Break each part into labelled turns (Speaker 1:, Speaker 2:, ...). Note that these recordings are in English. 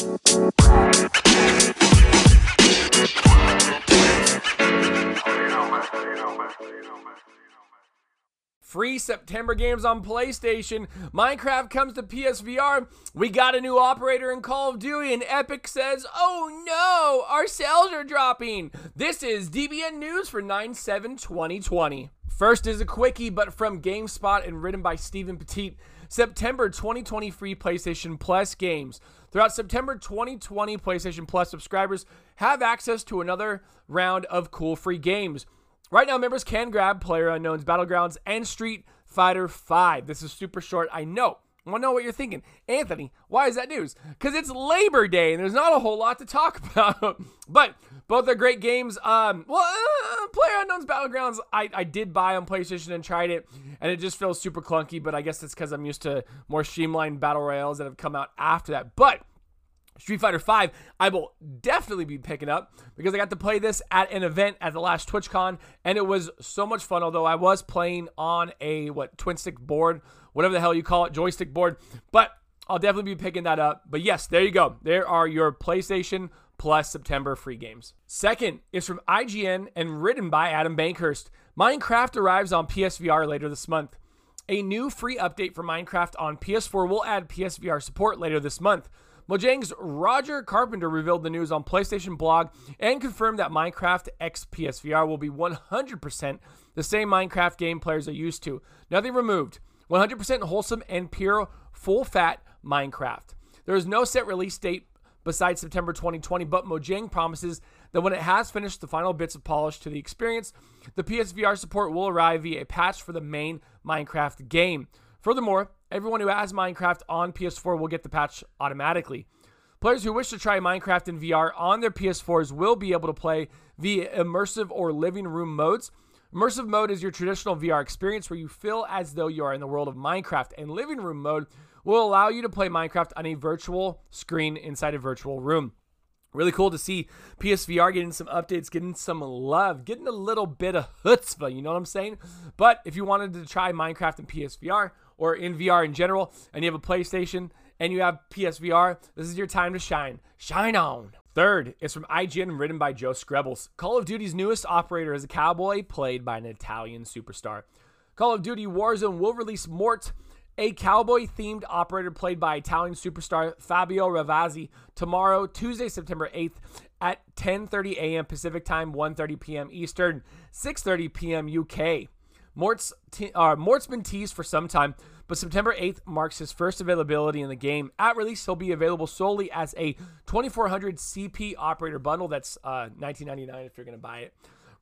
Speaker 1: Free September games on PlayStation. Minecraft comes to PSVR. We got a new operator in Call of Duty, and Epic says, Oh no, our sales are dropping. This is DBN News for 9 7 2020. First is a quickie, but from GameSpot and written by Steven Petite. September 2020 free PlayStation Plus games. Throughout September 2020, PlayStation Plus subscribers have access to another round of cool free games. Right now, members can grab Player Unknown's Battlegrounds and Street Fighter 5. This is super short, I know. I know what you're thinking. Anthony, why is that news? Because it's Labor Day and there's not a whole lot to talk about. but both are great games. Um, well, uh, PlayerUnknown's Battlegrounds, I, I did buy on PlayStation and tried it, and it just feels super clunky, but I guess it's because I'm used to more streamlined battle royales that have come out after that. But Street Fighter V, I will definitely be picking up because I got to play this at an event at the last TwitchCon, and it was so much fun. Although I was playing on a what twin stick board, whatever the hell you call it, joystick board, but I'll definitely be picking that up. But yes, there you go. There are your PlayStation Plus September free games. Second is from IGN and written by Adam Bankhurst. Minecraft arrives on PSVR later this month. A new free update for Minecraft on PS4 will add PSVR support later this month. Mojang's Roger Carpenter revealed the news on PlayStation blog and confirmed that Minecraft X PSVR will be 100% the same Minecraft game players are used to. Nothing removed. 100% wholesome and pure, full fat Minecraft. There is no set release date besides September 2020, but Mojang promises that when it has finished the final bits of polish to the experience, the PSVR support will arrive via a patch for the main Minecraft game. Furthermore, everyone who has Minecraft on PS4 will get the patch automatically. Players who wish to try Minecraft in VR on their PS4s will be able to play via immersive or living room modes. Immersive mode is your traditional VR experience where you feel as though you are in the world of Minecraft, and living room mode will allow you to play Minecraft on a virtual screen inside a virtual room. Really cool to see PSVR getting some updates, getting some love, getting a little bit of chutzpah, you know what I'm saying? But if you wanted to try Minecraft in PSVR or in VR in general, and you have a PlayStation and you have PSVR, this is your time to shine. Shine on. Third is from IGN, written by Joe Skrebels. Call of Duty's newest operator is a cowboy played by an Italian superstar. Call of Duty Warzone will release Mort a cowboy themed operator played by Italian superstar Fabio Rovazzi tomorrow, Tuesday, September 8th at 10:30 a.m. Pacific Time, 1:30 p.m. Eastern, 6:30 p.m. UK. Mort's, te- uh, Mort's been teased for some time, but September 8th marks his first availability in the game. At release, he'll be available solely as a 2400 CP operator bundle. That's uh, 19.99 if you're going to buy it.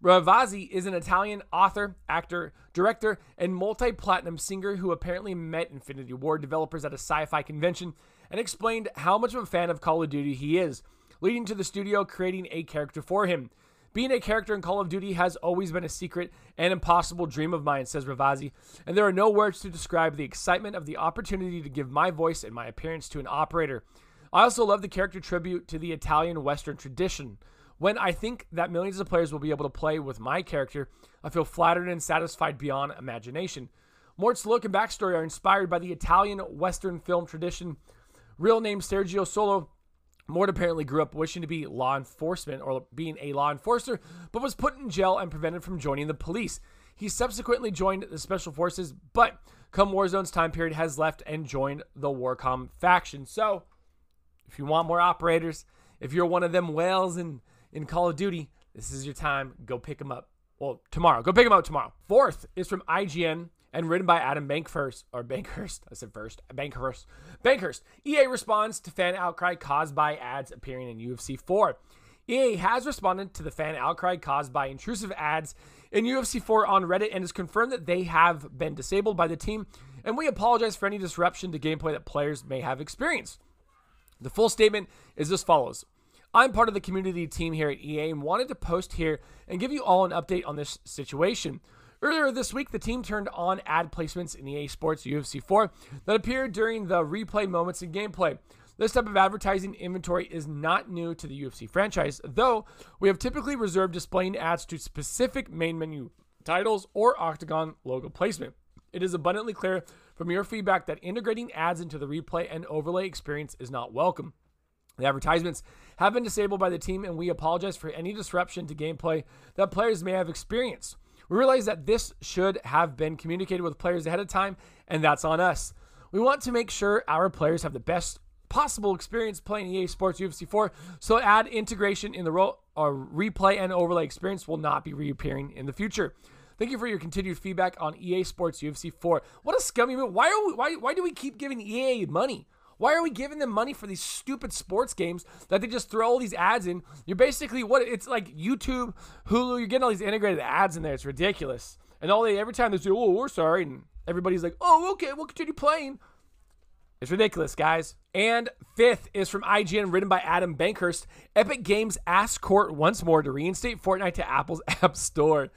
Speaker 1: Rovazzi is an Italian author, actor, director, and multi platinum singer who apparently met Infinity Ward developers at a sci fi convention and explained how much of a fan of Call of Duty he is, leading to the studio creating a character for him. Being a character in Call of Duty has always been a secret and impossible dream of mine, says Rovazzi, and there are no words to describe the excitement of the opportunity to give my voice and my appearance to an operator. I also love the character tribute to the Italian Western tradition. When I think that millions of players will be able to play with my character, I feel flattered and satisfied beyond imagination. Mort's look and backstory are inspired by the Italian Western film tradition. Real name Sergio Solo. Mort apparently grew up wishing to be law enforcement or being a law enforcer, but was put in jail and prevented from joining the police. He subsequently joined the special forces, but come Warzone's time period has left and joined the Warcom faction. So, if you want more operators, if you're one of them whales and in Call of Duty, this is your time. Go pick them up. Well, tomorrow. Go pick them up tomorrow. Fourth is from IGN and written by Adam Bankhurst or Bankhurst. I said first. Bankhurst. Bankhurst. EA responds to fan outcry caused by ads appearing in UFC 4. EA has responded to the fan outcry caused by intrusive ads in UFC 4 on Reddit and has confirmed that they have been disabled by the team, and we apologize for any disruption to gameplay that players may have experienced. The full statement is as follows I'm part of the community team here at EA and wanted to post here and give you all an update on this situation. Earlier this week, the team turned on ad placements in EA Sports UFC 4 that appeared during the replay moments in gameplay. This type of advertising inventory is not new to the UFC franchise, though we have typically reserved displaying ads to specific main menu titles or Octagon logo placement. It is abundantly clear from your feedback that integrating ads into the replay and overlay experience is not welcome. The advertisements have been disabled by the team, and we apologize for any disruption to gameplay that players may have experienced. We realize that this should have been communicated with players ahead of time, and that's on us. We want to make sure our players have the best possible experience playing EA Sports UFC 4, so ad integration in the role or uh, replay and overlay experience will not be reappearing in the future. Thank you for your continued feedback on EA Sports UFC 4. What a scummy move. Why are we why why do we keep giving EA money? Why are we giving them money for these stupid sports games that they just throw all these ads in? You're basically what it's like YouTube, Hulu, you're getting all these integrated ads in there. It's ridiculous. And all they every time they say, "Oh, we're sorry," and everybody's like, "Oh, okay, we'll continue playing." It's ridiculous, guys. And fifth is from IGN, written by Adam Bankhurst. Epic Games asks court once more to reinstate Fortnite to Apple's App Store.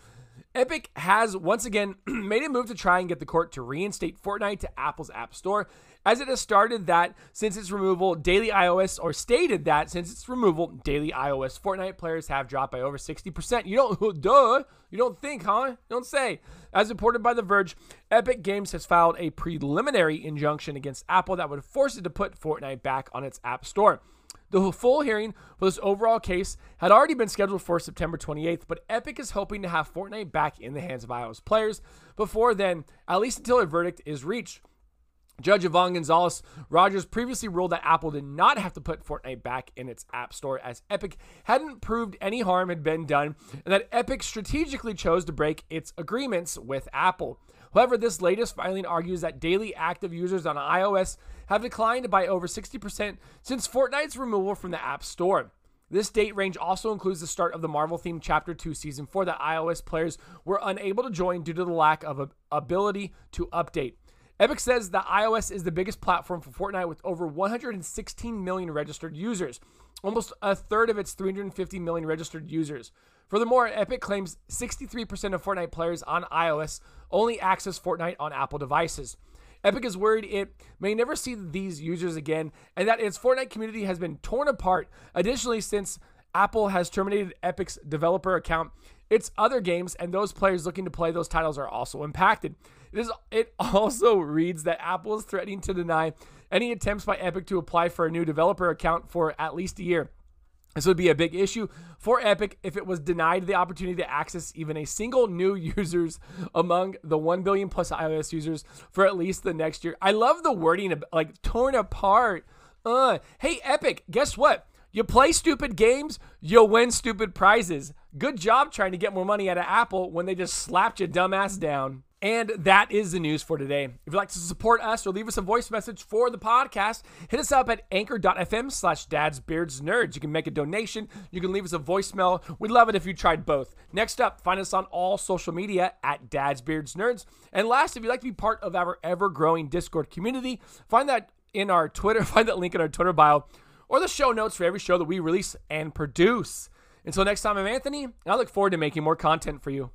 Speaker 1: Epic has once again made a move to try and get the court to reinstate Fortnite to Apple's App Store, as it has started that since its removal, daily iOS, or stated that since its removal, daily iOS Fortnite players have dropped by over 60%. You don't, duh, you don't think, huh? You don't say. As reported by The Verge, Epic Games has filed a preliminary injunction against Apple that would force it to put Fortnite back on its App Store. The full hearing for this overall case had already been scheduled for September 28th, but Epic is hoping to have Fortnite back in the hands of iOS players before then, at least until a verdict is reached. Judge Yvonne Gonzalez Rogers previously ruled that Apple did not have to put Fortnite back in its App Store as Epic hadn't proved any harm had been done, and that Epic strategically chose to break its agreements with Apple. However, this latest filing argues that daily active users on iOS have declined by over 60% since Fortnite's removal from the App Store. This date range also includes the start of the Marvel themed Chapter 2 Season 4 that iOS players were unable to join due to the lack of ability to update. Epic says that iOS is the biggest platform for Fortnite with over 116 million registered users, almost a third of its 350 million registered users. Furthermore, Epic claims 63% of Fortnite players on iOS only access Fortnite on Apple devices. Epic is worried it may never see these users again and that its Fortnite community has been torn apart. Additionally, since Apple has terminated Epic's developer account, its other games and those players looking to play those titles are also impacted. It, is, it also reads that Apple is threatening to deny any attempts by Epic to apply for a new developer account for at least a year. This would be a big issue for Epic if it was denied the opportunity to access even a single new users among the 1 billion plus iOS users for at least the next year. I love the wording of like torn apart. Uh, hey Epic, guess what? You play stupid games, you'll win stupid prizes. Good job trying to get more money out of Apple when they just slapped your dumbass down. And that is the news for today. If you'd like to support us or leave us a voice message for the podcast, hit us up at anchor.fm slash dadsbeardsnerds. You can make a donation. You can leave us a voicemail. We'd love it if you tried both. Next up, find us on all social media at dadsbeardsnerds. And last, if you'd like to be part of our ever-growing Discord community, find that in our Twitter, find that link in our Twitter bio or the show notes for every show that we release and produce. Until next time, I'm Anthony, and I look forward to making more content for you.